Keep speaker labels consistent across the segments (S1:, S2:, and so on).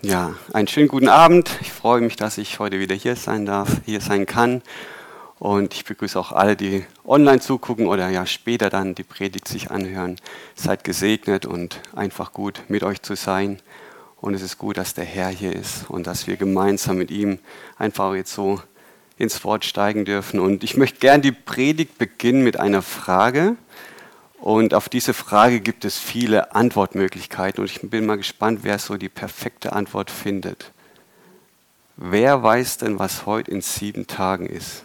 S1: Ja, einen schönen guten Abend. Ich freue mich, dass ich heute wieder hier sein darf, hier sein kann. Und ich begrüße auch alle, die online zugucken oder ja später dann die Predigt sich anhören. Seid gesegnet und einfach gut mit euch zu sein. Und es ist gut, dass der Herr hier ist und dass wir gemeinsam mit ihm einfach jetzt so ins Wort steigen dürfen. Und ich möchte gern die Predigt beginnen mit einer Frage. Und auf diese Frage gibt es viele Antwortmöglichkeiten. Und ich bin mal gespannt, wer so die perfekte Antwort findet. Wer weiß denn, was heute in sieben Tagen ist?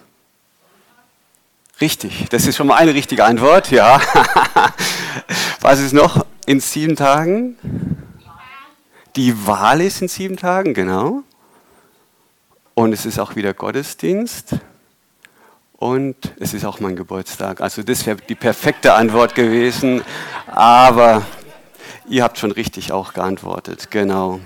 S1: Richtig, das ist schon mal eine richtige Antwort, ja. was ist noch in sieben Tagen? Die Wahl ist in sieben Tagen, genau. Und es ist auch wieder Gottesdienst. Und es ist auch mein Geburtstag. Also das wäre die perfekte Antwort gewesen. Aber ihr habt schon richtig auch geantwortet. Genau.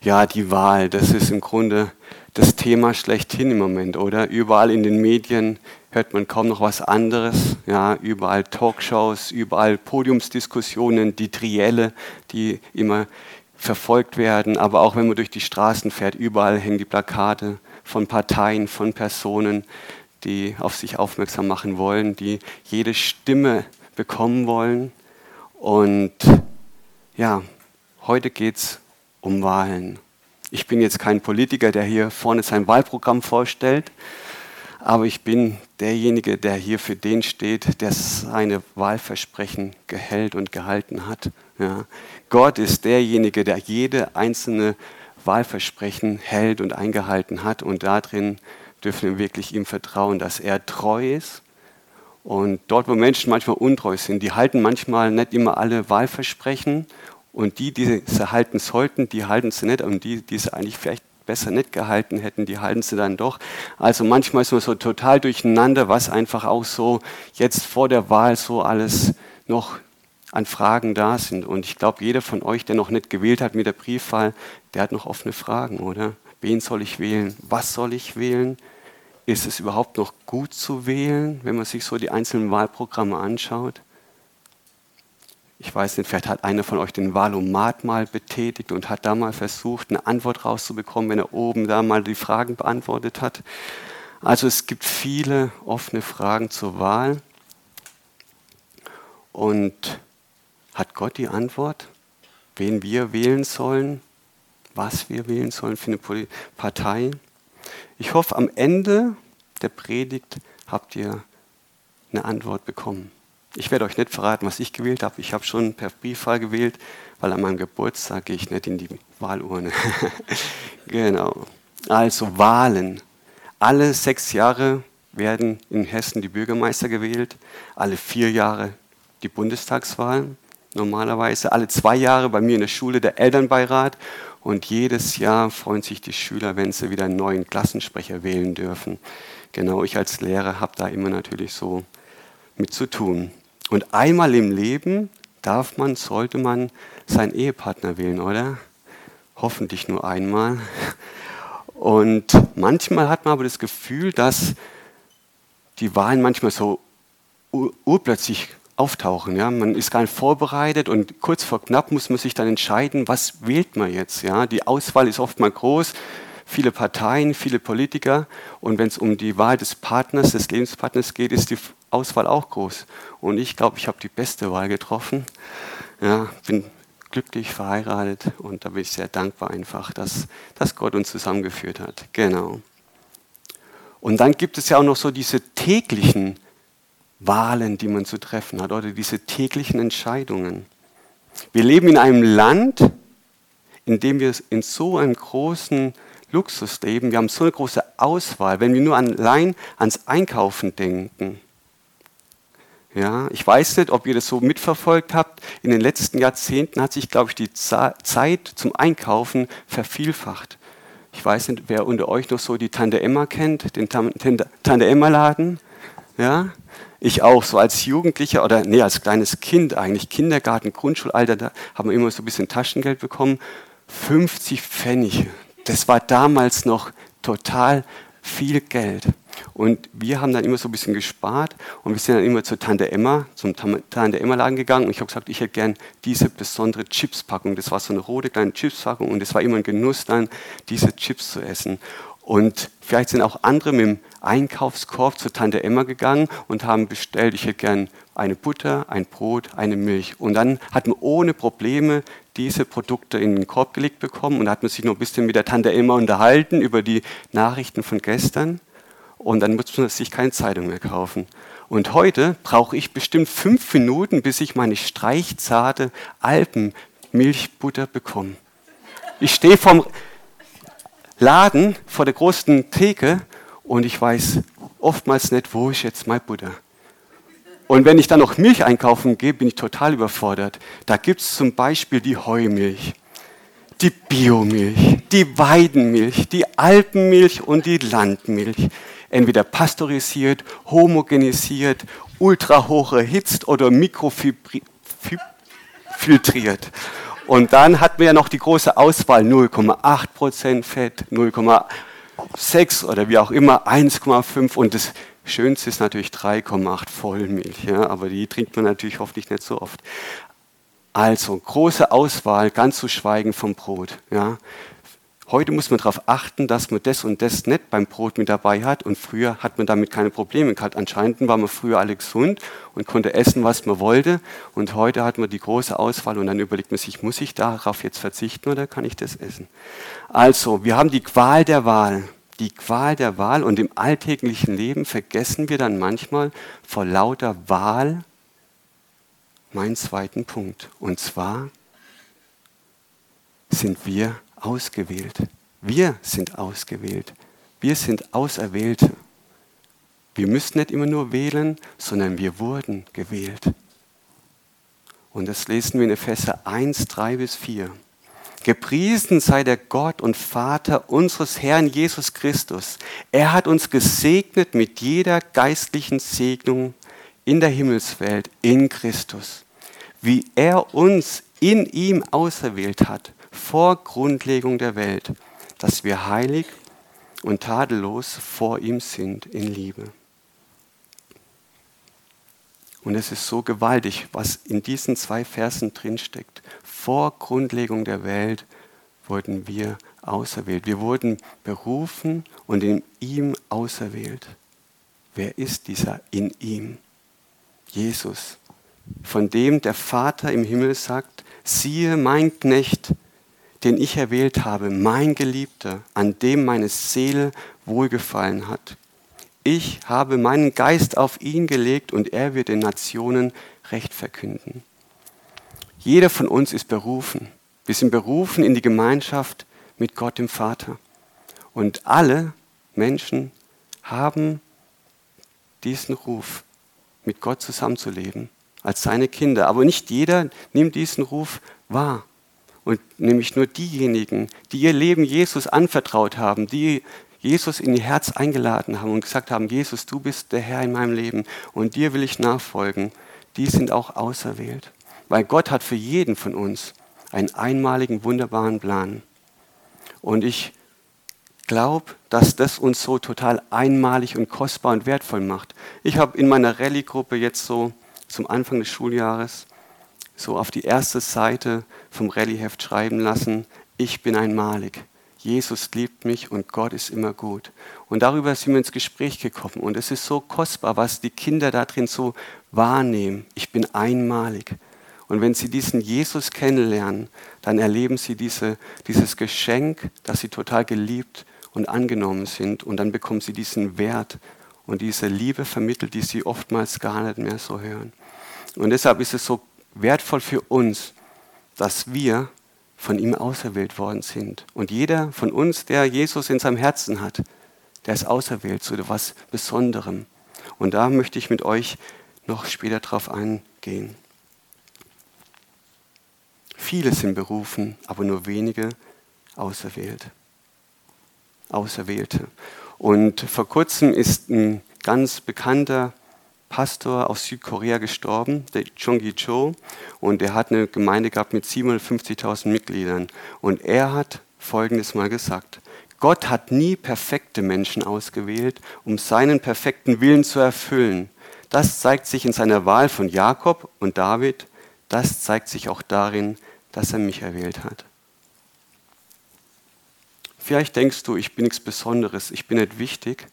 S1: Ja, die Wahl, das ist im Grunde das Thema schlechthin im Moment, oder? Überall in den Medien hört man kaum noch was anderes. Ja, überall Talkshows, überall Podiumsdiskussionen, die Trielle, die immer verfolgt werden. Aber auch wenn man durch die Straßen fährt, überall hängen die Plakate von Parteien, von Personen, die auf sich aufmerksam machen wollen, die jede Stimme bekommen wollen. Und ja, heute geht es um Wahlen. Ich bin jetzt kein Politiker, der hier vorne sein Wahlprogramm vorstellt, aber ich bin derjenige, der hier für den steht, der seine Wahlversprechen gehält und gehalten hat. Ja. Gott ist derjenige, der jede einzelne Wahlversprechen hält und eingehalten hat und darin dürfen wir wirklich ihm vertrauen, dass er treu ist. Und dort, wo Menschen manchmal untreu sind, die halten manchmal nicht immer alle Wahlversprechen. Und die, die sie halten sollten, die halten sie nicht. Und die, die sie eigentlich vielleicht besser nicht gehalten hätten, die halten sie dann doch. Also manchmal ist man so total durcheinander, was einfach auch so jetzt vor der Wahl so alles noch an Fragen da sind. Und ich glaube, jeder von euch, der noch nicht gewählt hat mit der Briefwahl, der hat noch offene Fragen, oder? Wen soll ich wählen? Was soll ich wählen? Ist es überhaupt noch gut zu wählen, wenn man sich so die einzelnen Wahlprogramme anschaut? Ich weiß nicht, vielleicht hat einer von euch den Wahlomat mal betätigt und hat da mal versucht, eine Antwort rauszubekommen, wenn er oben da mal die Fragen beantwortet hat. Also es gibt viele offene Fragen zur Wahl. Und hat Gott die Antwort, wen wir wählen sollen? was wir wählen sollen für eine Partei. Ich hoffe, am Ende der Predigt habt ihr eine Antwort bekommen. Ich werde euch nicht verraten, was ich gewählt habe. Ich habe schon per Briefwahl gewählt, weil an meinem Geburtstag gehe ich nicht in die Wahlurne. genau. Also Wahlen. Alle sechs Jahre werden in Hessen die Bürgermeister gewählt, alle vier Jahre die Bundestagswahl normalerweise, alle zwei Jahre bei mir in der Schule der Elternbeirat und jedes Jahr freuen sich die Schüler, wenn sie wieder einen neuen Klassensprecher wählen dürfen. Genau, ich als Lehrer habe da immer natürlich so mit zu tun. Und einmal im Leben darf man, sollte man seinen Ehepartner wählen, oder? Hoffentlich nur einmal. Und manchmal hat man aber das Gefühl, dass die Wahlen manchmal so urplötzlich auftauchen. Ja? Man ist gar nicht vorbereitet und kurz vor knapp muss man sich dann entscheiden, was wählt man jetzt. Ja? Die Auswahl ist oft mal groß, viele Parteien, viele Politiker und wenn es um die Wahl des Partners, des Lebenspartners geht, ist die Auswahl auch groß. Und ich glaube, ich habe die beste Wahl getroffen. Ja, bin glücklich verheiratet und da bin ich sehr dankbar einfach, dass, dass Gott uns zusammengeführt hat. Genau. Und dann gibt es ja auch noch so diese täglichen Wahlen, die man zu treffen hat oder diese täglichen Entscheidungen. Wir leben in einem Land, in dem wir in so einem großen Luxus leben. Wir haben so eine große Auswahl, wenn wir nur allein ans Einkaufen denken. Ja, ich weiß nicht, ob ihr das so mitverfolgt habt. In den letzten Jahrzehnten hat sich, glaube ich, die Zeit zum Einkaufen vervielfacht. Ich weiß nicht, wer unter euch noch so die Tante Emma kennt, den Tante Emma Laden. Ja, ich auch, so als Jugendlicher oder nee, als kleines Kind eigentlich, Kindergarten, Grundschulalter, da haben wir immer so ein bisschen Taschengeld bekommen. 50 Pfennige. Das war damals noch total viel Geld. Und wir haben dann immer so ein bisschen gespart und wir sind dann immer zur Tante Emma, zum Tante Emma Laden gegangen und ich habe gesagt, ich hätte gern diese besondere Chipspackung. Das war so eine rote kleine Chipspackung und es war immer ein Genuss dann, diese Chips zu essen. Und vielleicht sind auch andere mit dem Einkaufskorb zur Tante Emma gegangen und haben bestellt, ich hätte gern eine Butter, ein Brot, eine Milch. Und dann hat man ohne Probleme diese Produkte in den Korb gelegt bekommen und hat man sich noch ein bisschen mit der Tante Emma unterhalten über die Nachrichten von gestern. Und dann muss man sich keine Zeitung mehr kaufen. Und heute brauche ich bestimmt fünf Minuten, bis ich meine streichzarte Alpenmilchbutter bekomme. Ich stehe vom Laden vor der großen Theke und ich weiß oftmals nicht, wo ist jetzt meine Butter. Und wenn ich dann noch Milch einkaufen gehe, bin ich total überfordert. Da gibt es zum Beispiel die Heumilch, die Biomilch, die Weidenmilch, die Alpenmilch und die Landmilch. Entweder pasteurisiert, homogenisiert, ultrahoch erhitzt oder mikrofiltriert. Und dann hatten wir ja noch die große Auswahl 0,8% Fett, 0,6 oder wie auch immer, 1,5 und das Schönste ist natürlich 3,8 Vollmilch, ja, aber die trinkt man natürlich hoffentlich nicht so oft. Also große Auswahl, ganz zu schweigen vom Brot. Ja. Heute muss man darauf achten, dass man das und das nicht beim Brot mit dabei hat. Und früher hat man damit keine Probleme gehabt. Anscheinend war man früher alle gesund und konnte essen, was man wollte. Und heute hat man die große Auswahl und dann überlegt man sich, muss ich darauf jetzt verzichten oder kann ich das essen? Also, wir haben die Qual der Wahl. Die Qual der Wahl und im alltäglichen Leben vergessen wir dann manchmal vor lauter Wahl meinen zweiten Punkt. Und zwar sind wir ausgewählt. Wir sind ausgewählt. Wir sind Auserwählte. Wir müssen nicht immer nur wählen, sondern wir wurden gewählt. Und das lesen wir in Epheser 1, 3 bis 4. Gepriesen sei der Gott und Vater unseres Herrn Jesus Christus. Er hat uns gesegnet mit jeder geistlichen Segnung in der Himmelswelt in Christus, wie er uns in ihm auserwählt hat vor Grundlegung der Welt, dass wir heilig und tadellos vor ihm sind in Liebe. Und es ist so gewaltig, was in diesen zwei Versen drinsteckt. Vor Grundlegung der Welt wurden wir auserwählt. Wir wurden berufen und in ihm auserwählt. Wer ist dieser in ihm? Jesus, von dem der Vater im Himmel sagt, siehe mein Knecht, den ich erwählt habe, mein Geliebter, an dem meine Seele wohlgefallen hat. Ich habe meinen Geist auf ihn gelegt und er wird den Nationen Recht verkünden. Jeder von uns ist berufen. Wir sind berufen in die Gemeinschaft mit Gott dem Vater. Und alle Menschen haben diesen Ruf, mit Gott zusammenzuleben, als seine Kinder. Aber nicht jeder nimmt diesen Ruf wahr. Und nämlich nur diejenigen, die ihr Leben Jesus anvertraut haben, die Jesus in ihr Herz eingeladen haben und gesagt haben, Jesus, du bist der Herr in meinem Leben und dir will ich nachfolgen, die sind auch auserwählt. Weil Gott hat für jeden von uns einen einmaligen, wunderbaren Plan. Und ich glaube, dass das uns so total einmalig und kostbar und wertvoll macht. Ich habe in meiner Rallye-Gruppe jetzt so zum Anfang des Schuljahres so auf die erste Seite vom Rallyeheft schreiben lassen, ich bin einmalig. Jesus liebt mich und Gott ist immer gut. Und darüber sind wir ins Gespräch gekommen. Und es ist so kostbar, was die Kinder da drin so wahrnehmen. Ich bin einmalig. Und wenn sie diesen Jesus kennenlernen, dann erleben sie diese, dieses Geschenk, dass sie total geliebt und angenommen sind. Und dann bekommen sie diesen Wert und diese Liebe vermittelt, die sie oftmals gar nicht mehr so hören. Und deshalb ist es so wertvoll für uns, dass wir von ihm auserwählt worden sind. Und jeder von uns, der Jesus in seinem Herzen hat, der ist auserwählt zu etwas Besonderem. Und da möchte ich mit euch noch später drauf eingehen. Viele sind berufen, aber nur wenige auserwählt. Auserwählte. Und vor kurzem ist ein ganz bekannter Pastor aus Südkorea gestorben, der Chongi Cho, und er hat eine Gemeinde gehabt mit 750.000 Mitgliedern. Und er hat Folgendes mal gesagt, Gott hat nie perfekte Menschen ausgewählt, um seinen perfekten Willen zu erfüllen. Das zeigt sich in seiner Wahl von Jakob und David. Das zeigt sich auch darin, dass er mich erwählt hat. Vielleicht denkst du, ich bin nichts Besonderes, ich bin nicht wichtig,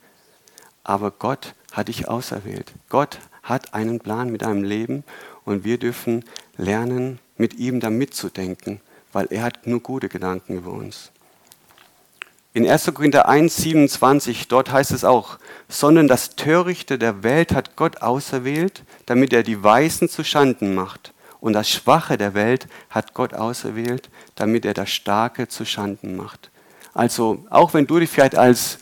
S1: aber Gott hat dich auserwählt. Gott hat einen Plan mit deinem Leben und wir dürfen lernen, mit ihm da mitzudenken, weil er hat nur gute Gedanken über uns. In 1. Korinther 1, 27, dort heißt es auch, sondern das Törichte der Welt hat Gott auserwählt, damit er die Weisen zu Schanden macht. Und das Schwache der Welt hat Gott auserwählt, damit er das Starke zu Schanden macht. Also, auch wenn du dich vielleicht als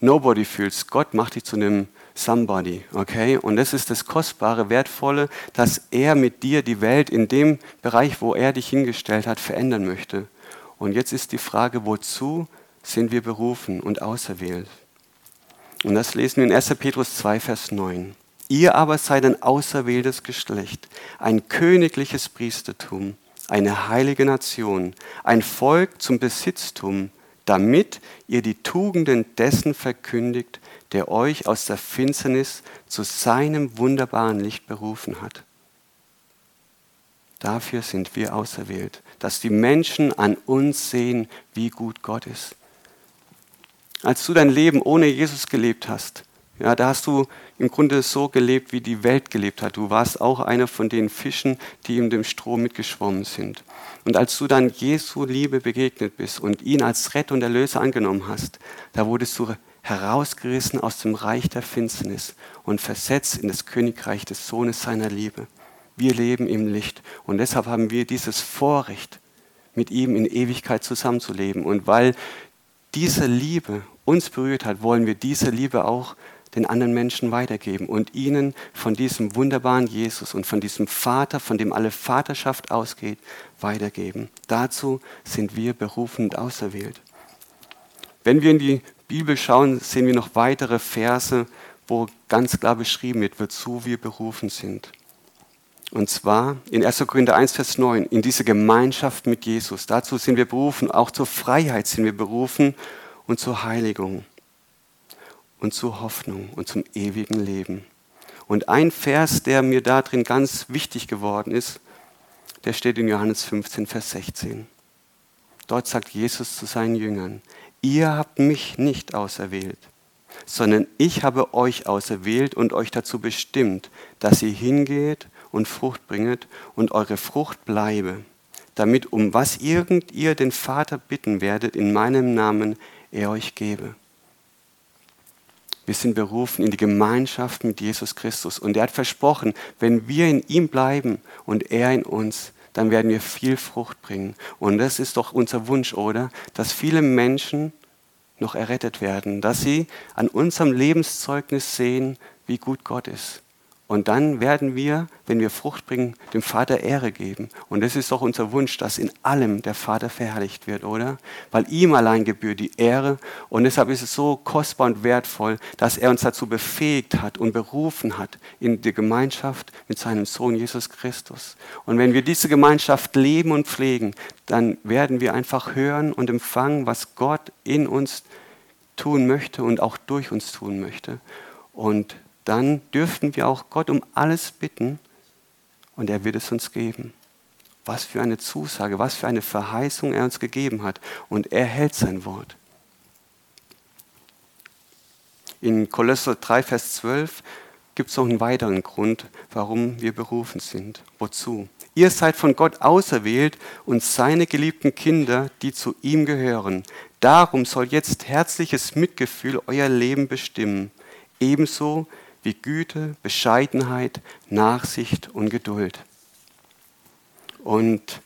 S1: Nobody fühlst, Gott macht dich zu einem Somebody, okay? Und das ist das Kostbare, Wertvolle, dass er mit dir die Welt in dem Bereich, wo er dich hingestellt hat, verändern möchte. Und jetzt ist die Frage, wozu sind wir berufen und auserwählt? Und das lesen wir in 1. Petrus 2, Vers 9. Ihr aber seid ein auserwähltes Geschlecht, ein königliches Priestertum, eine heilige Nation, ein Volk zum Besitztum, damit ihr die Tugenden dessen verkündigt, der euch aus der Finsternis zu seinem wunderbaren Licht berufen hat. Dafür sind wir auserwählt, dass die Menschen an uns sehen, wie gut Gott ist. Als du dein Leben ohne Jesus gelebt hast, ja, da hast du im Grunde so gelebt, wie die Welt gelebt hat. Du warst auch einer von den Fischen, die in dem Strom mitgeschwommen sind. Und als du dann Jesu Liebe begegnet bist und ihn als Retter und Erlöser angenommen hast, da wurdest du herausgerissen aus dem Reich der Finsternis und versetzt in das Königreich des Sohnes seiner Liebe. Wir leben im Licht und deshalb haben wir dieses Vorrecht, mit ihm in Ewigkeit zusammenzuleben. Und weil diese Liebe uns berührt hat, wollen wir diese Liebe auch den anderen Menschen weitergeben und ihnen von diesem wunderbaren Jesus und von diesem Vater, von dem alle Vaterschaft ausgeht, weitergeben. Dazu sind wir berufen und auserwählt. Wenn wir in die Bibel schauen, sehen wir noch weitere Verse, wo ganz klar beschrieben wird, wozu wir berufen sind. Und zwar in 1. Korinther 1, Vers 9, in diese Gemeinschaft mit Jesus. Dazu sind wir berufen, auch zur Freiheit sind wir berufen und zur Heiligung und zur Hoffnung und zum ewigen Leben. Und ein Vers, der mir da drin ganz wichtig geworden ist, der steht in Johannes 15, Vers 16. Dort sagt Jesus zu seinen Jüngern, ihr habt mich nicht auserwählt, sondern ich habe euch auserwählt und euch dazu bestimmt, dass ihr hingeht und Frucht bringet und eure Frucht bleibe, damit um was irgend ihr den Vater bitten werdet in meinem Namen, er euch gebe. Wir sind berufen in die Gemeinschaft mit Jesus Christus. Und er hat versprochen, wenn wir in ihm bleiben und er in uns, dann werden wir viel Frucht bringen. Und das ist doch unser Wunsch, oder? Dass viele Menschen noch errettet werden, dass sie an unserem Lebenszeugnis sehen, wie gut Gott ist. Und dann werden wir, wenn wir Frucht bringen, dem Vater Ehre geben. Und das ist doch unser Wunsch, dass in allem der Vater verherrlicht wird, oder? Weil ihm allein gebührt die Ehre. Und deshalb ist es so kostbar und wertvoll, dass er uns dazu befähigt hat und berufen hat in die Gemeinschaft mit seinem Sohn Jesus Christus. Und wenn wir diese Gemeinschaft leben und pflegen, dann werden wir einfach hören und empfangen, was Gott in uns tun möchte und auch durch uns tun möchte. Und dann dürften wir auch Gott um alles bitten und er wird es uns geben. Was für eine Zusage, was für eine Verheißung er uns gegeben hat. Und er hält sein Wort. In Kolosser 3, Vers 12 gibt es noch einen weiteren Grund, warum wir berufen sind. Wozu? Ihr seid von Gott auserwählt und seine geliebten Kinder, die zu ihm gehören. Darum soll jetzt herzliches Mitgefühl euer Leben bestimmen. Ebenso wie Güte, Bescheidenheit, Nachsicht und Geduld. Und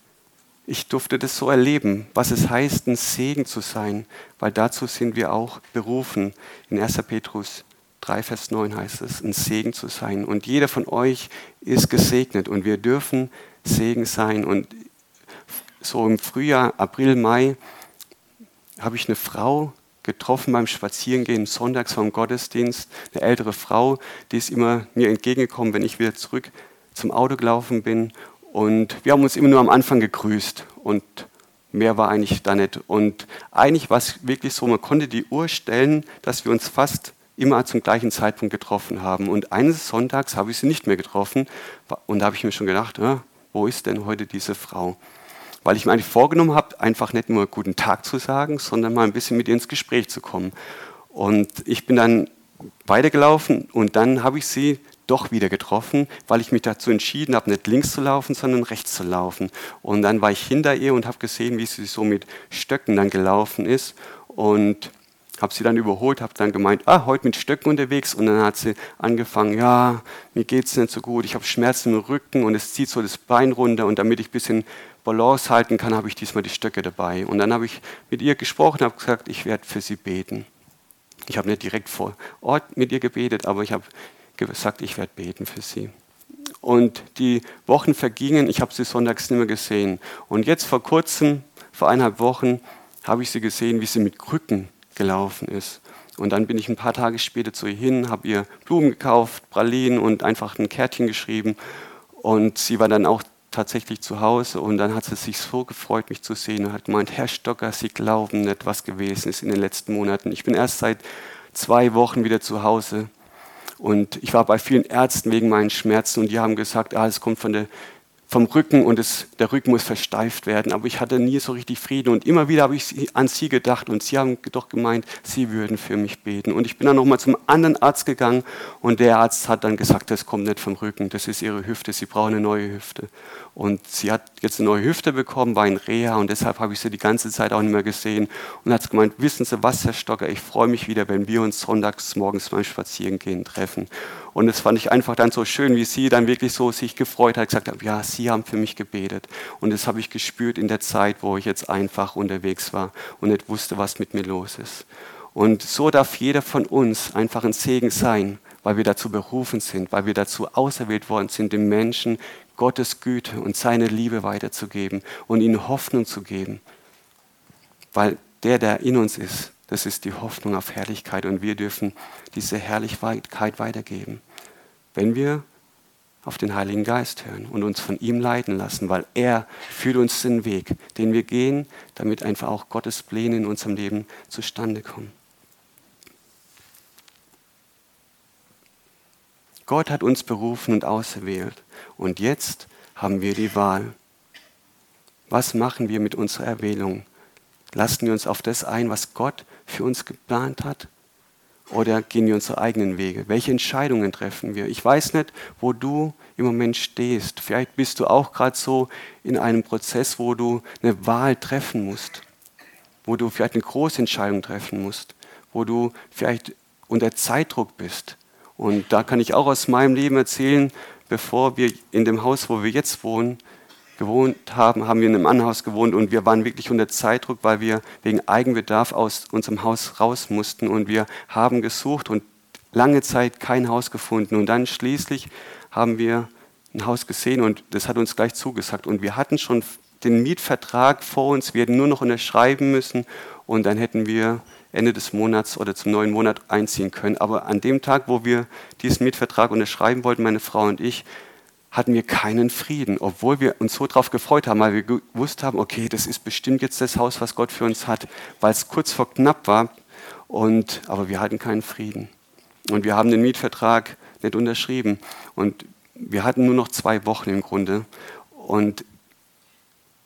S1: ich durfte das so erleben, was es heißt, ein Segen zu sein, weil dazu sind wir auch berufen. In 1. Petrus 3, Vers 9 heißt es, ein Segen zu sein. Und jeder von euch ist gesegnet und wir dürfen Segen sein. Und so im Frühjahr, April, Mai, habe ich eine Frau getroffen beim Spazierengehen sonntags vom Gottesdienst. Eine ältere Frau, die ist immer mir entgegengekommen, wenn ich wieder zurück zum Auto gelaufen bin. Und wir haben uns immer nur am Anfang gegrüßt. Und mehr war eigentlich da nicht. Und eigentlich war es wirklich so, man konnte die Uhr stellen, dass wir uns fast immer zum gleichen Zeitpunkt getroffen haben. Und eines Sonntags habe ich sie nicht mehr getroffen. Und da habe ich mir schon gedacht, wo ist denn heute diese Frau? Weil ich mir eigentlich vorgenommen habe, einfach nicht nur guten Tag zu sagen, sondern mal ein bisschen mit ihr ins Gespräch zu kommen. Und ich bin dann weitergelaufen und dann habe ich sie doch wieder getroffen, weil ich mich dazu entschieden habe, nicht links zu laufen, sondern rechts zu laufen. Und dann war ich hinter ihr und habe gesehen, wie sie so mit Stöcken dann gelaufen ist und habe sie dann überholt, habe dann gemeint, ah, heute mit Stöcken unterwegs. Und dann hat sie angefangen, ja, mir geht es nicht so gut, ich habe Schmerzen im Rücken und es zieht so das Bein runter. Und damit ich ein bisschen Balance halten kann, habe ich diesmal die Stöcke dabei. Und dann habe ich mit ihr gesprochen, habe gesagt, ich werde für sie beten. Ich habe nicht direkt vor Ort mit ihr gebetet, aber ich habe gesagt, ich werde beten für sie. Und die Wochen vergingen, ich habe sie sonntags nicht mehr gesehen. Und jetzt vor kurzem, vor eineinhalb Wochen, habe ich sie gesehen, wie sie mit Krücken gelaufen ist. Und dann bin ich ein paar Tage später zu ihr hin, habe ihr Blumen gekauft, Pralinen und einfach ein Kärtchen geschrieben. Und sie war dann auch tatsächlich zu Hause und dann hat sie sich so gefreut, mich zu sehen und hat gemeint, Herr Stocker, Sie glauben nicht, was gewesen ist in den letzten Monaten. Ich bin erst seit zwei Wochen wieder zu Hause und ich war bei vielen Ärzten wegen meinen Schmerzen und die haben gesagt, ah, es kommt von der vom Rücken und es, der Rücken muss versteift werden. Aber ich hatte nie so richtig Frieden und immer wieder habe ich an sie gedacht und sie haben doch gemeint, sie würden für mich beten. Und ich bin dann nochmal zum anderen Arzt gegangen und der Arzt hat dann gesagt, das kommt nicht vom Rücken, das ist ihre Hüfte, sie brauchen eine neue Hüfte. Und sie hat jetzt eine neue Hüfte bekommen, war in Reha und deshalb habe ich sie die ganze Zeit auch nicht mehr gesehen und hat gemeint, wissen Sie was, Herr Stocker, ich freue mich wieder, wenn wir uns sonntags morgens beim Spazierengehen treffen. Und das fand ich einfach dann so schön, wie sie dann wirklich so sich gefreut hat, gesagt hat, ja, sie haben für mich gebetet. Und das habe ich gespürt in der Zeit, wo ich jetzt einfach unterwegs war und nicht wusste, was mit mir los ist. Und so darf jeder von uns einfach ein Segen sein, weil wir dazu berufen sind, weil wir dazu auserwählt worden sind, den Menschen Gottes Güte und seine Liebe weiterzugeben und ihnen Hoffnung zu geben. Weil der, der in uns ist, das ist die Hoffnung auf Herrlichkeit und wir dürfen diese Herrlichkeit weitergeben wenn wir auf den Heiligen Geist hören und uns von ihm leiten lassen, weil er führt uns den Weg, den wir gehen, damit einfach auch Gottes Pläne in unserem Leben zustande kommen. Gott hat uns berufen und auserwählt und jetzt haben wir die Wahl. Was machen wir mit unserer Erwählung? Lassen wir uns auf das ein, was Gott für uns geplant hat? Oder gehen wir unsere eigenen Wege? Welche Entscheidungen treffen wir? Ich weiß nicht, wo du im Moment stehst. Vielleicht bist du auch gerade so in einem Prozess, wo du eine Wahl treffen musst, wo du vielleicht eine große Entscheidung treffen musst, wo du vielleicht unter Zeitdruck bist. Und da kann ich auch aus meinem Leben erzählen, bevor wir in dem Haus, wo wir jetzt wohnen, gewohnt haben, haben wir in einem anderen Haus gewohnt und wir waren wirklich unter Zeitdruck, weil wir wegen Eigenbedarf aus unserem Haus raus mussten und wir haben gesucht und lange Zeit kein Haus gefunden. Und dann schließlich haben wir ein Haus gesehen und das hat uns gleich zugesagt. Und wir hatten schon den Mietvertrag vor uns, wir hätten nur noch unterschreiben müssen und dann hätten wir Ende des Monats oder zum neuen Monat einziehen können. Aber an dem Tag, wo wir diesen Mietvertrag unterschreiben wollten, meine Frau und ich, hatten wir keinen Frieden, obwohl wir uns so darauf gefreut haben, weil wir gewusst haben, okay, das ist bestimmt jetzt das Haus, was Gott für uns hat, weil es kurz vor knapp war, und, aber wir hatten keinen Frieden. Und wir haben den Mietvertrag nicht unterschrieben. Und wir hatten nur noch zwei Wochen im Grunde. Und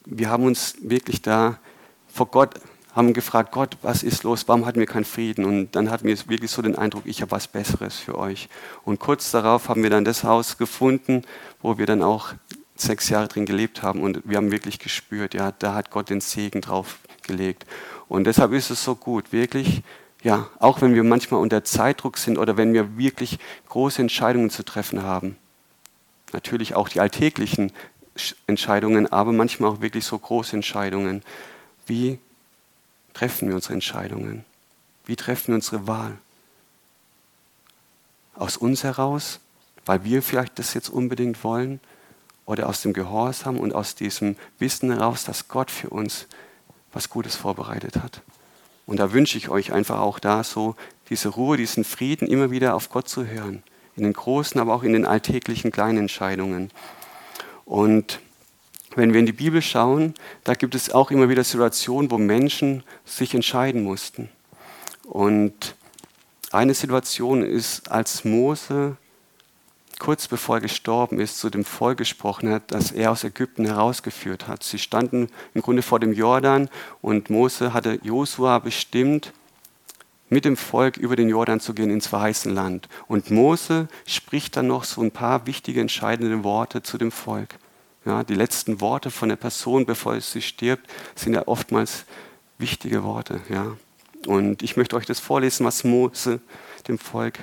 S1: wir haben uns wirklich da vor Gott haben gefragt, Gott, was ist los? Warum hatten wir keinen Frieden? Und dann hatten wir wirklich so den Eindruck, ich habe was Besseres für euch. Und kurz darauf haben wir dann das Haus gefunden, wo wir dann auch sechs Jahre drin gelebt haben. Und wir haben wirklich gespürt, ja, da hat Gott den Segen drauf gelegt. Und deshalb ist es so gut, wirklich, ja, auch wenn wir manchmal unter Zeitdruck sind oder wenn wir wirklich große Entscheidungen zu treffen haben. Natürlich auch die alltäglichen Entscheidungen, aber manchmal auch wirklich so große Entscheidungen. Wie treffen wir unsere Entscheidungen? Wie treffen wir unsere Wahl? Aus uns heraus, weil wir vielleicht das jetzt unbedingt wollen? Oder aus dem Gehorsam und aus diesem Wissen heraus, dass Gott für uns was Gutes vorbereitet hat? Und da wünsche ich euch einfach auch da so diese Ruhe, diesen Frieden, immer wieder auf Gott zu hören. In den großen, aber auch in den alltäglichen kleinen Entscheidungen. Und wenn wir in die Bibel schauen, da gibt es auch immer wieder Situationen, wo Menschen sich entscheiden mussten. Und eine Situation ist, als Mose kurz bevor er gestorben ist, zu dem Volk gesprochen hat, das er aus Ägypten herausgeführt hat. Sie standen im Grunde vor dem Jordan und Mose hatte Josua bestimmt, mit dem Volk über den Jordan zu gehen ins verheißene Land. Und Mose spricht dann noch so ein paar wichtige, entscheidende Worte zu dem Volk. Ja, die letzten Worte von der Person, bevor sie stirbt, sind ja oftmals wichtige Worte. Ja. Und ich möchte euch das vorlesen, was Mose dem Volk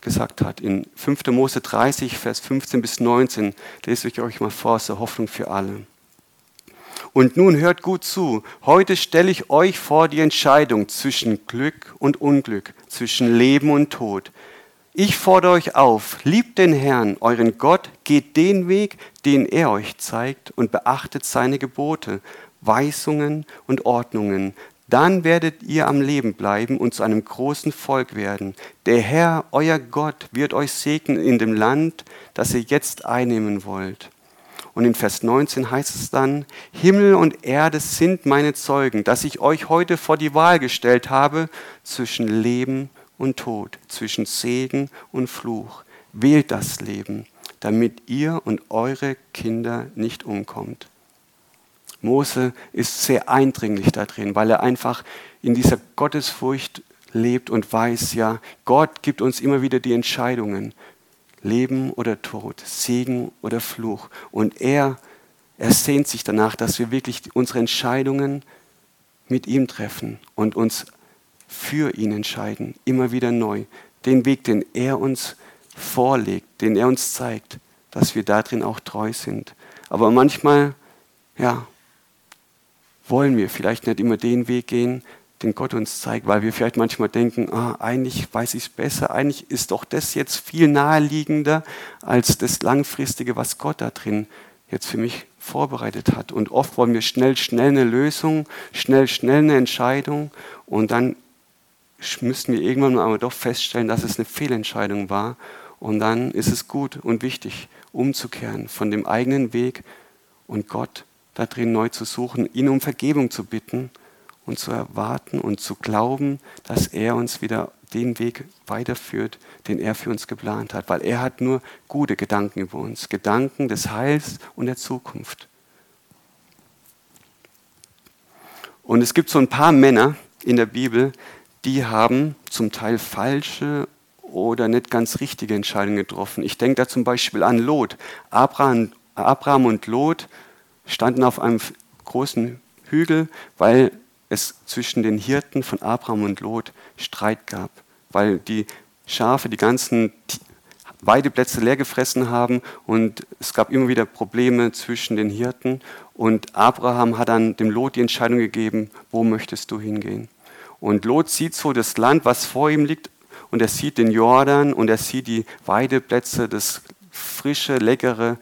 S1: gesagt hat. In 5. Mose 30, Vers 15 bis 19 lese ich euch mal vor aus der Hoffnung für alle. Und nun hört gut zu. Heute stelle ich euch vor die Entscheidung zwischen Glück und Unglück, zwischen Leben und Tod. Ich fordere euch auf, liebt den Herrn, euren Gott, geht den Weg, den er euch zeigt und beachtet seine Gebote, Weisungen und Ordnungen. Dann werdet ihr am Leben bleiben und zu einem großen Volk werden. Der Herr, euer Gott, wird euch segnen in dem Land, das ihr jetzt einnehmen wollt. Und in Vers 19 heißt es dann, Himmel und Erde sind meine Zeugen, dass ich euch heute vor die Wahl gestellt habe zwischen Leben und Tod, zwischen Segen und Fluch. Wählt das Leben, damit ihr und eure Kinder nicht umkommt. Mose ist sehr eindringlich da drin, weil er einfach in dieser Gottesfurcht lebt und weiß, ja, Gott gibt uns immer wieder die Entscheidungen, Leben oder Tod, Segen oder Fluch. Und er, er sehnt sich danach, dass wir wirklich unsere Entscheidungen mit ihm treffen und uns für ihn entscheiden, immer wieder neu. Den Weg, den er uns vorlegt, den er uns zeigt, dass wir darin auch treu sind. Aber manchmal, ja, wollen wir vielleicht nicht immer den Weg gehen, den Gott uns zeigt, weil wir vielleicht manchmal denken, ah, eigentlich weiß ich es besser, eigentlich ist doch das jetzt viel naheliegender als das Langfristige, was Gott da drin jetzt für mich vorbereitet hat. Und oft wollen wir schnell, schnell eine Lösung, schnell, schnell eine Entscheidung und dann müssten wir irgendwann aber doch feststellen, dass es eine Fehlentscheidung war. Und dann ist es gut und wichtig, umzukehren von dem eigenen Weg und Gott da drin neu zu suchen, ihn um Vergebung zu bitten und zu erwarten und zu glauben, dass er uns wieder den Weg weiterführt, den er für uns geplant hat. Weil er hat nur gute Gedanken über uns, Gedanken des Heils und der Zukunft. Und es gibt so ein paar Männer in der Bibel, die haben zum Teil falsche oder nicht ganz richtige Entscheidungen getroffen. Ich denke da zum Beispiel an Lot. Abraham, Abraham und Lot standen auf einem großen Hügel, weil es zwischen den Hirten von Abraham und Lot Streit gab, weil die Schafe die ganzen Weideplätze leer gefressen haben und es gab immer wieder Probleme zwischen den Hirten und Abraham hat dann dem Lot die Entscheidung gegeben, wo möchtest du hingehen? Und Lot sieht so das Land, was vor ihm liegt, und er sieht den Jordan und er sieht die Weideplätze, das frische, leckere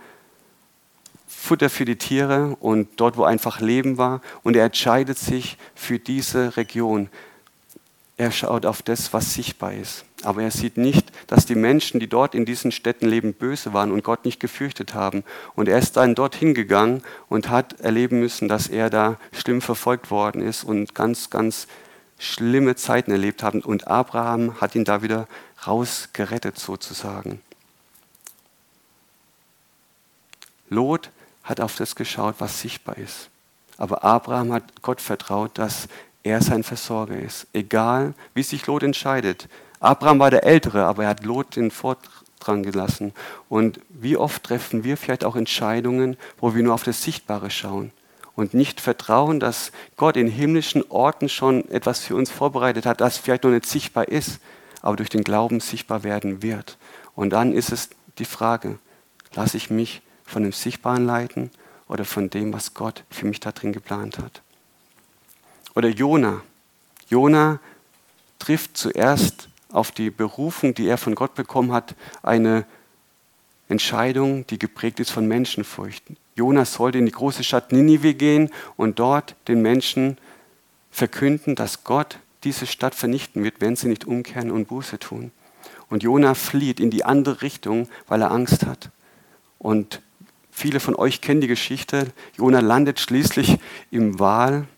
S1: Futter für die Tiere und dort, wo einfach Leben war. Und er entscheidet sich für diese Region. Er schaut auf das, was sichtbar ist. Aber er sieht nicht, dass die Menschen, die dort in diesen Städten leben, böse waren und Gott nicht gefürchtet haben. Und er ist dann dorthin gegangen und hat erleben müssen, dass er da schlimm verfolgt worden ist und ganz, ganz schlimme Zeiten erlebt haben und Abraham hat ihn da wieder rausgerettet sozusagen. Lot hat auf das geschaut, was sichtbar ist. Aber Abraham hat Gott vertraut, dass er sein Versorger ist. Egal, wie sich Lot entscheidet. Abraham war der Ältere, aber er hat Lot den Vortrag gelassen. Und wie oft treffen wir vielleicht auch Entscheidungen, wo wir nur auf das Sichtbare schauen und nicht vertrauen, dass Gott in himmlischen Orten schon etwas für uns vorbereitet hat, das vielleicht noch nicht sichtbar ist, aber durch den Glauben sichtbar werden wird. Und dann ist es die Frage, lasse ich mich von dem Sichtbaren leiten oder von dem, was Gott für mich da drin geplant hat? Oder Jona. Jona trifft zuerst auf die Berufung, die er von Gott bekommen hat, eine Entscheidung, die geprägt ist von Menschenfurcht. Jonas sollte in die große Stadt Ninive gehen und dort den Menschen verkünden, dass Gott diese Stadt vernichten wird, wenn sie nicht umkehren und Buße tun. Und Jona flieht in die andere Richtung, weil er Angst hat. Und Viele von euch kennen die Geschichte. Jona landet schließlich im Wal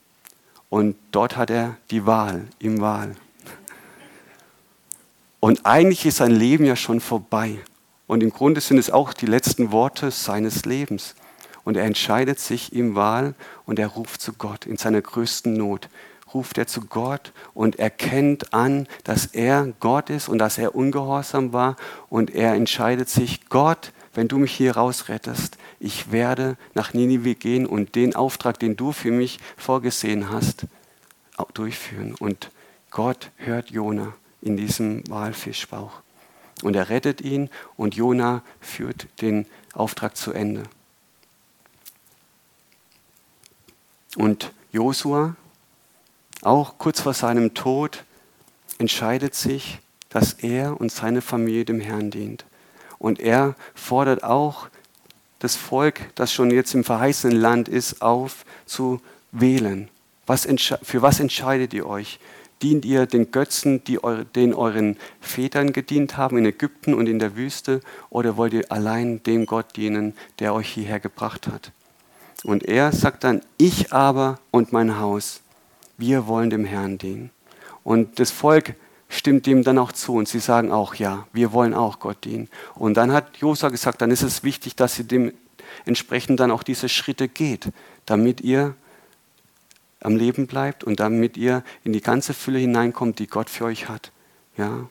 S1: und dort hat er die Wahl, im Wal. Und eigentlich ist sein Leben ja schon vorbei. Und im Grunde sind es auch die letzten Worte seines Lebens. Und er entscheidet sich im Wahl und er ruft zu Gott in seiner größten Not. Ruft er zu Gott und erkennt an, dass er Gott ist und dass er ungehorsam war. Und er entscheidet sich, Gott, wenn du mich hier rausrettest, ich werde nach Ninive gehen und den Auftrag, den du für mich vorgesehen hast, durchführen. Und Gott hört Jona in diesem Walfischbauch. Und er rettet ihn und Jona führt den Auftrag zu Ende. Und Josua, auch kurz vor seinem Tod, entscheidet sich, dass er und seine Familie dem Herrn dient. Und er fordert auch das Volk, das schon jetzt im verheißenen Land ist, auf zu wählen. Was für was entscheidet ihr euch? Dient ihr den Götzen, die eure, den euren Vätern gedient haben in Ägypten und in der Wüste, oder wollt ihr allein dem Gott dienen, der euch hierher gebracht hat? Und er sagt dann, ich aber und mein Haus, wir wollen dem Herrn dienen. Und das Volk stimmt dem dann auch zu und sie sagen auch, ja, wir wollen auch Gott dienen. Und dann hat Josua gesagt, dann ist es wichtig, dass ihr dementsprechend dann auch diese Schritte geht, damit ihr am Leben bleibt und damit ihr in die ganze Fülle hineinkommt, die Gott für euch hat. Ja?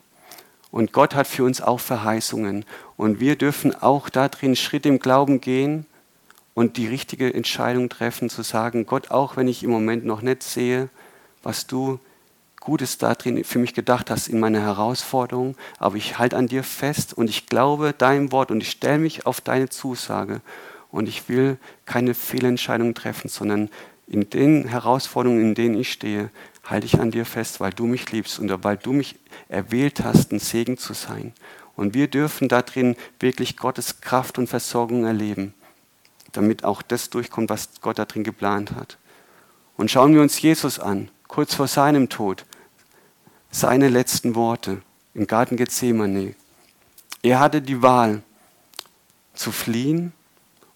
S1: Und Gott hat für uns auch Verheißungen. Und wir dürfen auch da drin Schritt im Glauben gehen und die richtige Entscheidung treffen, zu sagen, Gott, auch wenn ich im Moment noch nicht sehe, was du Gutes da drin für mich gedacht hast in meiner Herausforderung, aber ich halte an dir fest und ich glaube deinem Wort und ich stelle mich auf deine Zusage und ich will keine Fehlentscheidung treffen, sondern in den Herausforderungen, in denen ich stehe, halte ich an dir fest, weil du mich liebst und weil du mich erwählt hast, ein Segen zu sein. Und wir dürfen da drin wirklich Gottes Kraft und Versorgung erleben, damit auch das durchkommt, was Gott da drin geplant hat. Und schauen wir uns Jesus an, kurz vor seinem Tod, seine letzten Worte im Garten Gethsemane. Er hatte die Wahl, zu fliehen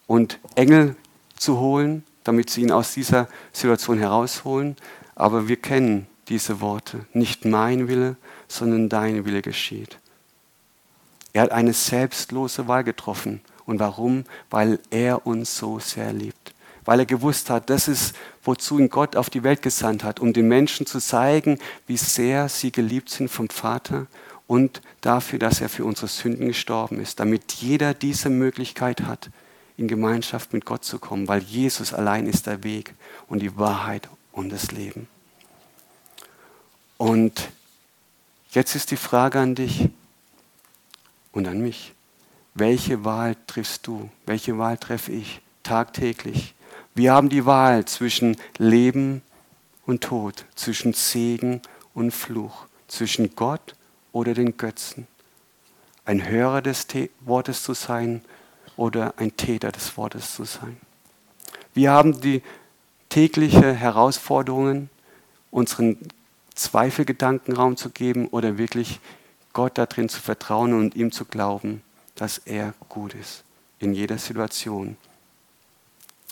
S1: und Engel zu holen damit sie ihn aus dieser Situation herausholen. Aber wir kennen diese Worte. Nicht mein Wille, sondern dein Wille geschieht. Er hat eine selbstlose Wahl getroffen. Und warum? Weil er uns so sehr liebt. Weil er gewusst hat, das ist, wozu ihn Gott auf die Welt gesandt hat, um den Menschen zu zeigen, wie sehr sie geliebt sind vom Vater und dafür, dass er für unsere Sünden gestorben ist, damit jeder diese Möglichkeit hat, in Gemeinschaft mit Gott zu kommen, weil Jesus allein ist der Weg und die Wahrheit und das Leben. Und jetzt ist die Frage an dich und an mich. Welche Wahl triffst du? Welche Wahl treffe ich tagtäglich? Wir haben die Wahl zwischen Leben und Tod, zwischen Segen und Fluch, zwischen Gott oder den Götzen. Ein Hörer des Wortes zu sein oder ein Täter des Wortes zu sein. Wir haben die tägliche Herausforderungen, unseren Zweifelgedanken Raum zu geben oder wirklich Gott darin zu vertrauen und ihm zu glauben, dass er gut ist in jeder Situation.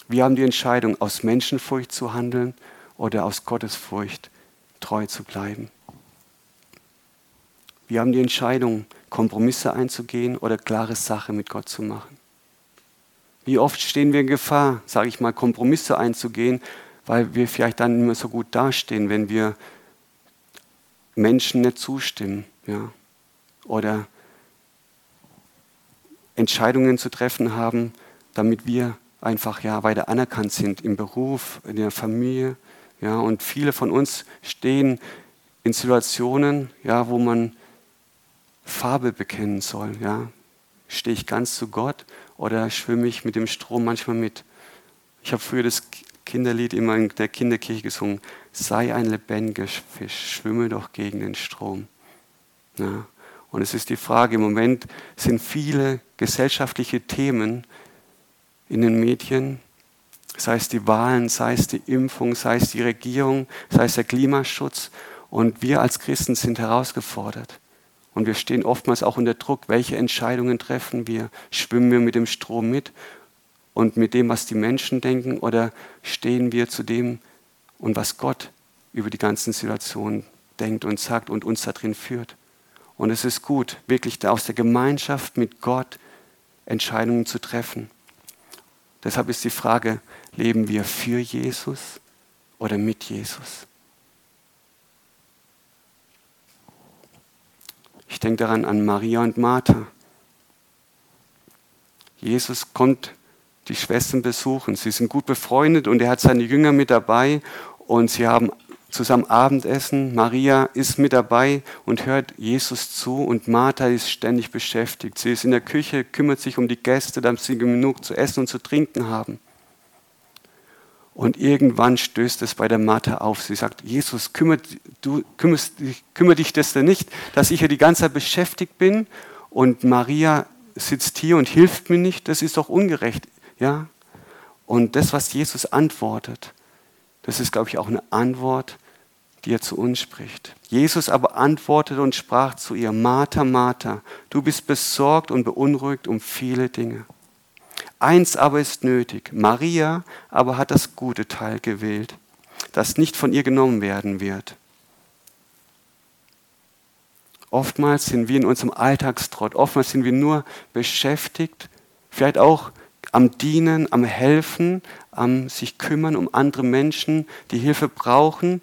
S1: Wir haben die Entscheidung, aus Menschenfurcht zu handeln oder aus Gottesfurcht treu zu bleiben. Wir haben die Entscheidung, Kompromisse einzugehen oder klare Sache mit Gott zu machen. Wie oft stehen wir in Gefahr, sage ich mal, Kompromisse einzugehen, weil wir vielleicht dann nicht mehr so gut dastehen, wenn wir Menschen nicht zustimmen. Ja? Oder Entscheidungen zu treffen haben, damit wir einfach ja, weiter anerkannt sind im Beruf, in der Familie. Ja? Und viele von uns stehen in Situationen, ja, wo man Farbe bekennen soll. Ja? Stehe ich ganz zu Gott oder schwimme ich mit dem Strom manchmal mit. Ich habe früher das Kinderlied immer in der Kinderkirche gesungen, sei ein lebendiger Fisch, schwimme doch gegen den Strom. Ja. Und es ist die Frage, im Moment sind viele gesellschaftliche Themen in den Medien, sei es die Wahlen, sei es die Impfung, sei es die Regierung, sei es der Klimaschutz. Und wir als Christen sind herausgefordert. Und wir stehen oftmals auch unter Druck, welche Entscheidungen treffen wir? Schwimmen wir mit dem Strom mit und mit dem, was die Menschen denken, oder stehen wir zu dem und was Gott über die ganzen Situationen denkt und sagt und uns darin führt? Und es ist gut, wirklich aus der Gemeinschaft mit Gott Entscheidungen zu treffen. Deshalb ist die Frage, leben wir für Jesus oder mit Jesus? Ich denke daran an Maria und Martha. Jesus kommt die Schwestern besuchen. Sie sind gut befreundet und er hat seine Jünger mit dabei und sie haben zusammen Abendessen. Maria ist mit dabei und hört Jesus zu und Martha ist ständig beschäftigt. Sie ist in der Küche, kümmert sich um die Gäste, damit sie genug zu essen und zu trinken haben. Und irgendwann stößt es bei der Martha auf. Sie sagt, Jesus, kümmert, du, kümmerst, kümmert dich das denn nicht, dass ich hier die ganze Zeit beschäftigt bin und Maria sitzt hier und hilft mir nicht? Das ist doch ungerecht. Ja? Und das, was Jesus antwortet, das ist, glaube ich, auch eine Antwort, die er zu uns spricht. Jesus aber antwortete und sprach zu ihr, Martha, Martha, du bist besorgt und beunruhigt um viele Dinge. Eins aber ist nötig. Maria aber hat das gute Teil gewählt, das nicht von ihr genommen werden wird. Oftmals sind wir in unserem Alltagstrott, oftmals sind wir nur beschäftigt, vielleicht auch am Dienen, am Helfen, am sich kümmern um andere Menschen, die Hilfe brauchen.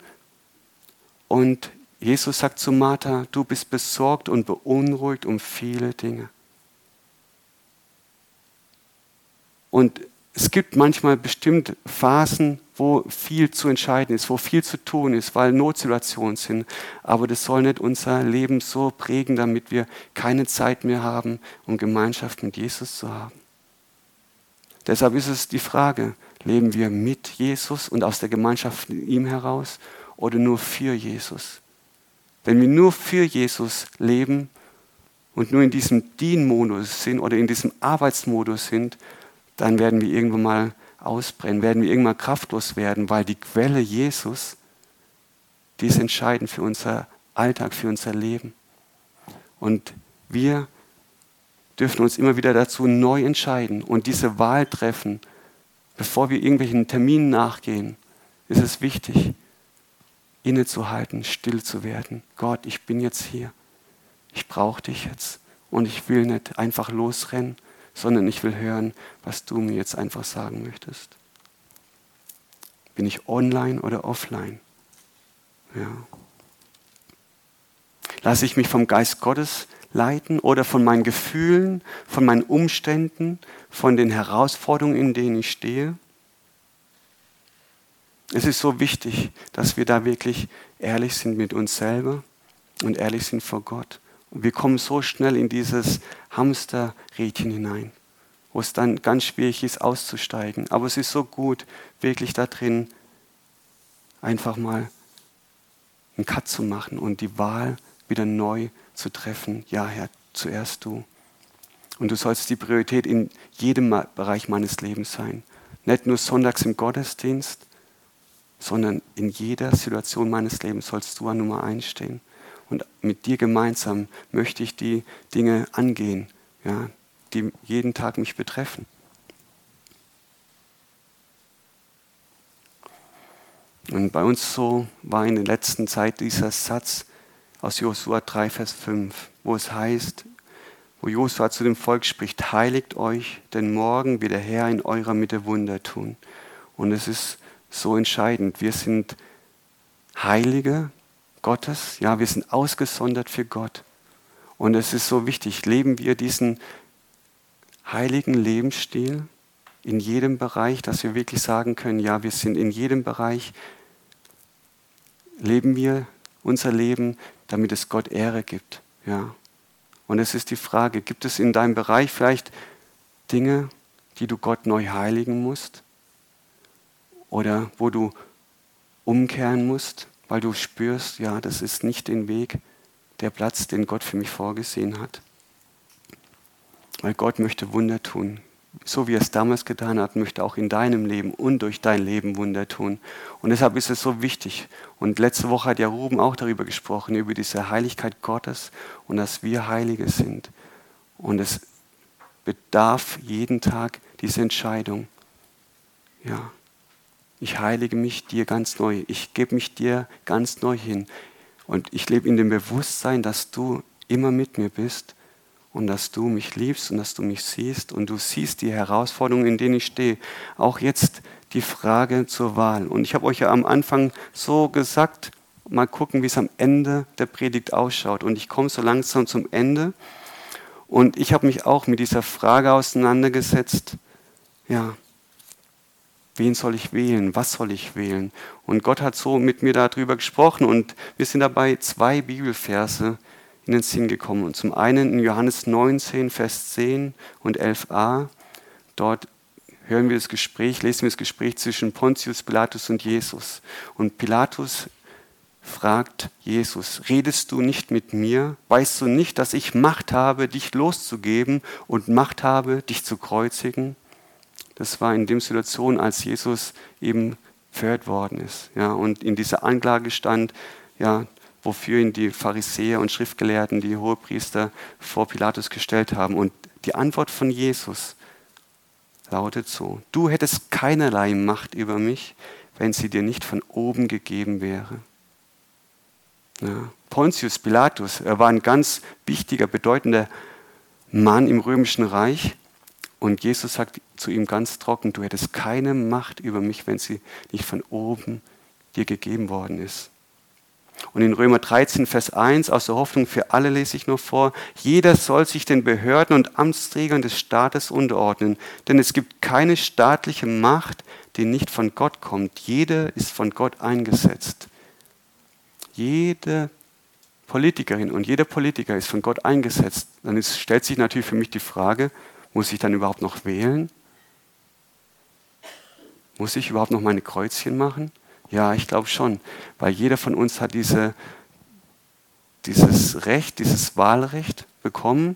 S1: Und Jesus sagt zu Martha, du bist besorgt und beunruhigt um viele Dinge. Und es gibt manchmal bestimmt Phasen, wo viel zu entscheiden ist, wo viel zu tun ist, weil Notsituationen sind. Aber das soll nicht unser Leben so prägen, damit wir keine Zeit mehr haben, um Gemeinschaft mit Jesus zu haben. Deshalb ist es die Frage, leben wir mit Jesus und aus der Gemeinschaft mit ihm heraus oder nur für Jesus? Wenn wir nur für Jesus leben und nur in diesem Dienmodus sind oder in diesem Arbeitsmodus sind, dann werden wir irgendwann mal ausbrennen, werden wir irgendwann kraftlos werden, weil die Quelle Jesus, die ist entscheidend für unser Alltag, für unser Leben. Und wir dürfen uns immer wieder dazu neu entscheiden und diese Wahl treffen, bevor wir irgendwelchen Terminen nachgehen, ist es wichtig, innezuhalten, still zu werden. Gott, ich bin jetzt hier. Ich brauche dich jetzt. Und ich will nicht einfach losrennen, sondern ich will hören, was du mir jetzt einfach sagen möchtest. Bin ich online oder offline? Ja. Lasse ich mich vom Geist Gottes leiten oder von meinen Gefühlen, von meinen Umständen, von den Herausforderungen, in denen ich stehe? Es ist so wichtig, dass wir da wirklich ehrlich sind mit uns selber und ehrlich sind vor Gott. Und wir kommen so schnell in dieses Hamsterrädchen hinein, wo es dann ganz schwierig ist, auszusteigen. Aber es ist so gut, wirklich da drin einfach mal einen Cut zu machen und die Wahl wieder neu zu treffen. Ja, Herr, zuerst du. Und du sollst die Priorität in jedem Bereich meines Lebens sein. Nicht nur sonntags im Gottesdienst, sondern in jeder Situation meines Lebens sollst du an Nummer eins stehen. Und mit dir gemeinsam möchte ich die Dinge angehen, ja, die jeden Tag mich betreffen. Und bei uns so war in der letzten Zeit dieser Satz, aus Josua 3, Vers 5, wo es heißt, wo Josua zu dem Volk spricht, heiligt euch, denn morgen wird der Herr in eurer Mitte Wunder tun. Und es ist so entscheidend. Wir sind Heilige Gottes, ja, wir sind ausgesondert für Gott. Und es ist so wichtig, leben wir diesen heiligen Lebensstil in jedem Bereich, dass wir wirklich sagen können, ja, wir sind in jedem Bereich, leben wir unser Leben, damit es Gott Ehre gibt. Ja. Und es ist die Frage, gibt es in deinem Bereich vielleicht Dinge, die du Gott neu heiligen musst? Oder wo du umkehren musst, weil du spürst, ja, das ist nicht den Weg, der Platz, den Gott für mich vorgesehen hat. Weil Gott möchte Wunder tun so wie er es damals getan hat, möchte auch in deinem Leben und durch dein Leben Wunder tun. Und deshalb ist es so wichtig. Und letzte Woche hat ja Ruben auch darüber gesprochen, über diese Heiligkeit Gottes und dass wir Heilige sind. Und es bedarf jeden Tag diese Entscheidung. Ja, ich heilige mich dir ganz neu. Ich gebe mich dir ganz neu hin. Und ich lebe in dem Bewusstsein, dass du immer mit mir bist und dass du mich liebst und dass du mich siehst und du siehst die Herausforderungen, in denen ich stehe. Auch jetzt die Frage zur Wahl. Und ich habe euch ja am Anfang so gesagt, mal gucken, wie es am Ende der Predigt ausschaut. Und ich komme so langsam zum Ende. Und ich habe mich auch mit dieser Frage auseinandergesetzt, ja, wen soll ich wählen, was soll ich wählen? Und Gott hat so mit mir darüber gesprochen und wir sind dabei zwei Bibelverse in den Sinn gekommen. Und zum einen in Johannes 19, Vers 10 und 11a, dort hören wir das Gespräch, lesen wir das Gespräch zwischen Pontius Pilatus und Jesus. Und Pilatus fragt Jesus, redest du nicht mit mir? Weißt du nicht, dass ich Macht habe, dich loszugeben und Macht habe, dich zu kreuzigen? Das war in der Situation, als Jesus eben verhört worden ist. Ja, und in dieser Anklage stand, ja, wofür ihn die Pharisäer und Schriftgelehrten, die Hohepriester vor Pilatus gestellt haben. Und die Antwort von Jesus lautet so, du hättest keinerlei Macht über mich, wenn sie dir nicht von oben gegeben wäre. Ja. Pontius Pilatus, er war ein ganz wichtiger, bedeutender Mann im römischen Reich. Und Jesus sagt zu ihm ganz trocken, du hättest keine Macht über mich, wenn sie nicht von oben dir gegeben worden ist. Und in Römer 13, Vers 1 aus der Hoffnung für alle lese ich noch vor, jeder soll sich den Behörden und Amtsträgern des Staates unterordnen, denn es gibt keine staatliche Macht, die nicht von Gott kommt. Jede ist von Gott eingesetzt. Jede Politikerin und jeder Politiker ist von Gott eingesetzt. Dann ist, stellt sich natürlich für mich die Frage, muss ich dann überhaupt noch wählen? Muss ich überhaupt noch meine Kreuzchen machen? Ja, ich glaube schon, weil jeder von uns hat diese, dieses Recht, dieses Wahlrecht bekommen,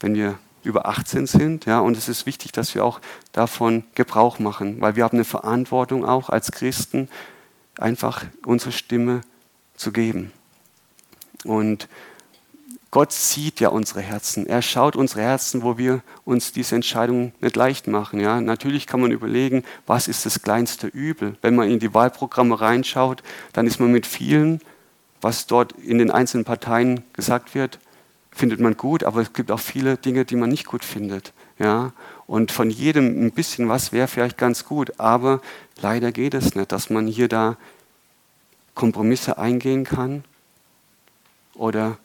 S1: wenn wir über 18 sind. Ja, und es ist wichtig, dass wir auch davon Gebrauch machen, weil wir haben eine Verantwortung auch als Christen, einfach unsere Stimme zu geben. Und Gott sieht ja unsere Herzen. Er schaut unsere Herzen, wo wir uns diese Entscheidung nicht leicht machen. Ja, natürlich kann man überlegen, was ist das kleinste Übel. Wenn man in die Wahlprogramme reinschaut, dann ist man mit vielen, was dort in den einzelnen Parteien gesagt wird, findet man gut, aber es gibt auch viele Dinge, die man nicht gut findet. Ja, und von jedem ein bisschen was wäre vielleicht ganz gut, aber leider geht es nicht, dass man hier da Kompromisse eingehen kann oder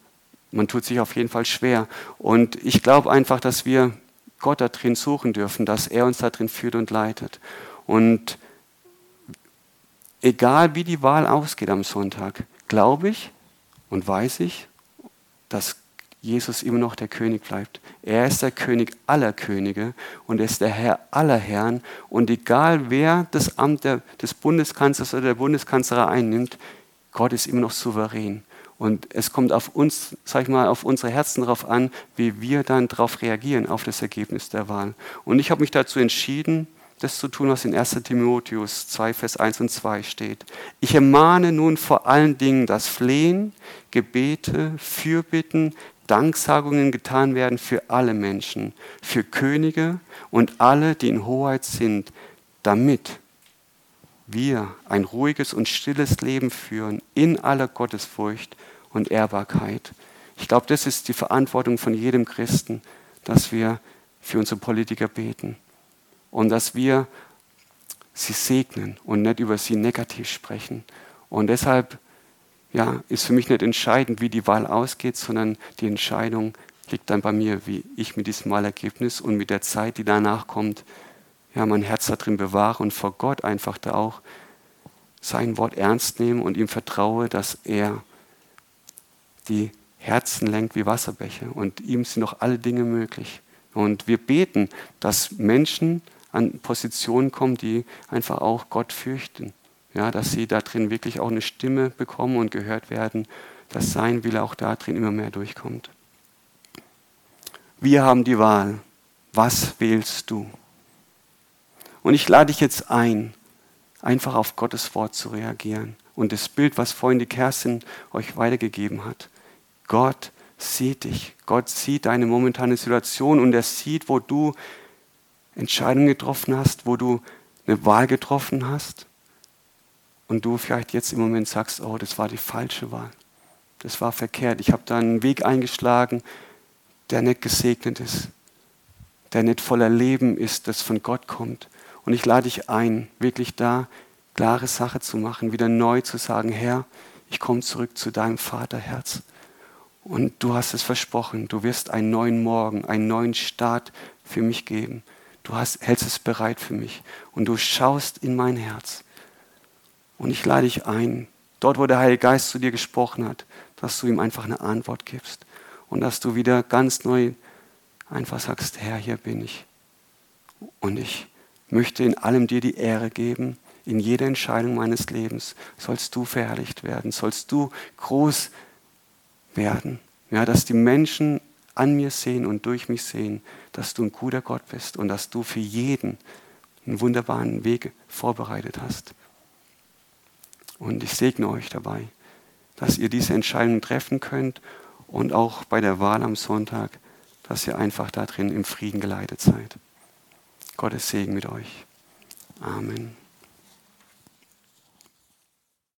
S1: man tut sich auf jeden Fall schwer. Und ich glaube einfach, dass wir Gott da drin suchen dürfen, dass er uns da drin führt und leitet. Und egal wie die Wahl ausgeht am Sonntag, glaube ich und weiß ich, dass Jesus immer noch der König bleibt. Er ist der König aller Könige und er ist der Herr aller Herren. Und egal wer das Amt des Bundeskanzlers oder der Bundeskanzlerin einnimmt, Gott ist immer noch souverän. Und es kommt auf uns, sag ich mal, auf unsere Herzen darauf an, wie wir dann darauf reagieren, auf das Ergebnis der Wahl. Und ich habe mich dazu entschieden, das zu tun, was in 1 Timotheus 2, Vers 1 und 2 steht. Ich ermahne nun vor allen Dingen, dass Flehen, Gebete, Fürbitten, Danksagungen getan werden für alle Menschen, für Könige und alle, die in Hoheit sind, damit wir ein ruhiges und stilles Leben führen in aller Gottesfurcht und Ehrbarkeit. Ich glaube, das ist die Verantwortung von jedem Christen, dass wir für unsere Politiker beten und dass wir sie segnen und nicht über sie negativ sprechen. Und deshalb ja, ist für mich nicht entscheidend, wie die Wahl ausgeht, sondern die Entscheidung liegt dann bei mir, wie ich mit diesem Wahlergebnis und mit der Zeit, die danach kommt, ja, mein Herz da drin bewahre und vor Gott einfach da auch sein Wort ernst nehme und ihm vertraue, dass er die Herzen lenkt wie Wasserbäche und ihm sind noch alle Dinge möglich. Und wir beten, dass Menschen an Positionen kommen, die einfach auch Gott fürchten. Ja, dass sie da drin wirklich auch eine Stimme bekommen und gehört werden, dass sein Wille auch da drin immer mehr durchkommt. Wir haben die Wahl. Was wählst du? Und ich lade dich jetzt ein, einfach auf Gottes Wort zu reagieren und das Bild, was vorhin die Kerstin euch weitergegeben hat. Gott sieht dich. Gott sieht deine momentane Situation und er sieht, wo du Entscheidungen getroffen hast, wo du eine Wahl getroffen hast und du vielleicht jetzt im Moment sagst, oh, das war die falsche Wahl. Das war verkehrt. Ich habe da einen Weg eingeschlagen, der nicht gesegnet ist, der nicht voller Leben ist, das von Gott kommt. Und ich lade dich ein, wirklich da klare Sache zu machen, wieder neu zu sagen, Herr, ich komme zurück zu deinem Vaterherz. Und du hast es versprochen, du wirst einen neuen Morgen, einen neuen Start für mich geben. Du hast, hältst es bereit für mich und du schaust in mein Herz. Und ich lade dich ein, dort wo der Heilige Geist zu dir gesprochen hat, dass du ihm einfach eine Antwort gibst und dass du wieder ganz neu einfach sagst, Herr, hier bin ich. Und ich möchte in allem dir die Ehre geben. In jeder Entscheidung meines Lebens sollst du verherrlicht werden, sollst du groß werden. Ja, dass die Menschen an mir sehen und durch mich sehen, dass du ein guter Gott bist und dass du für jeden einen wunderbaren Weg vorbereitet hast. Und ich segne euch dabei, dass ihr diese Entscheidung treffen könnt und auch bei der Wahl am Sonntag, dass ihr einfach da drin im Frieden geleitet seid. Gottes Segen mit euch. Amen.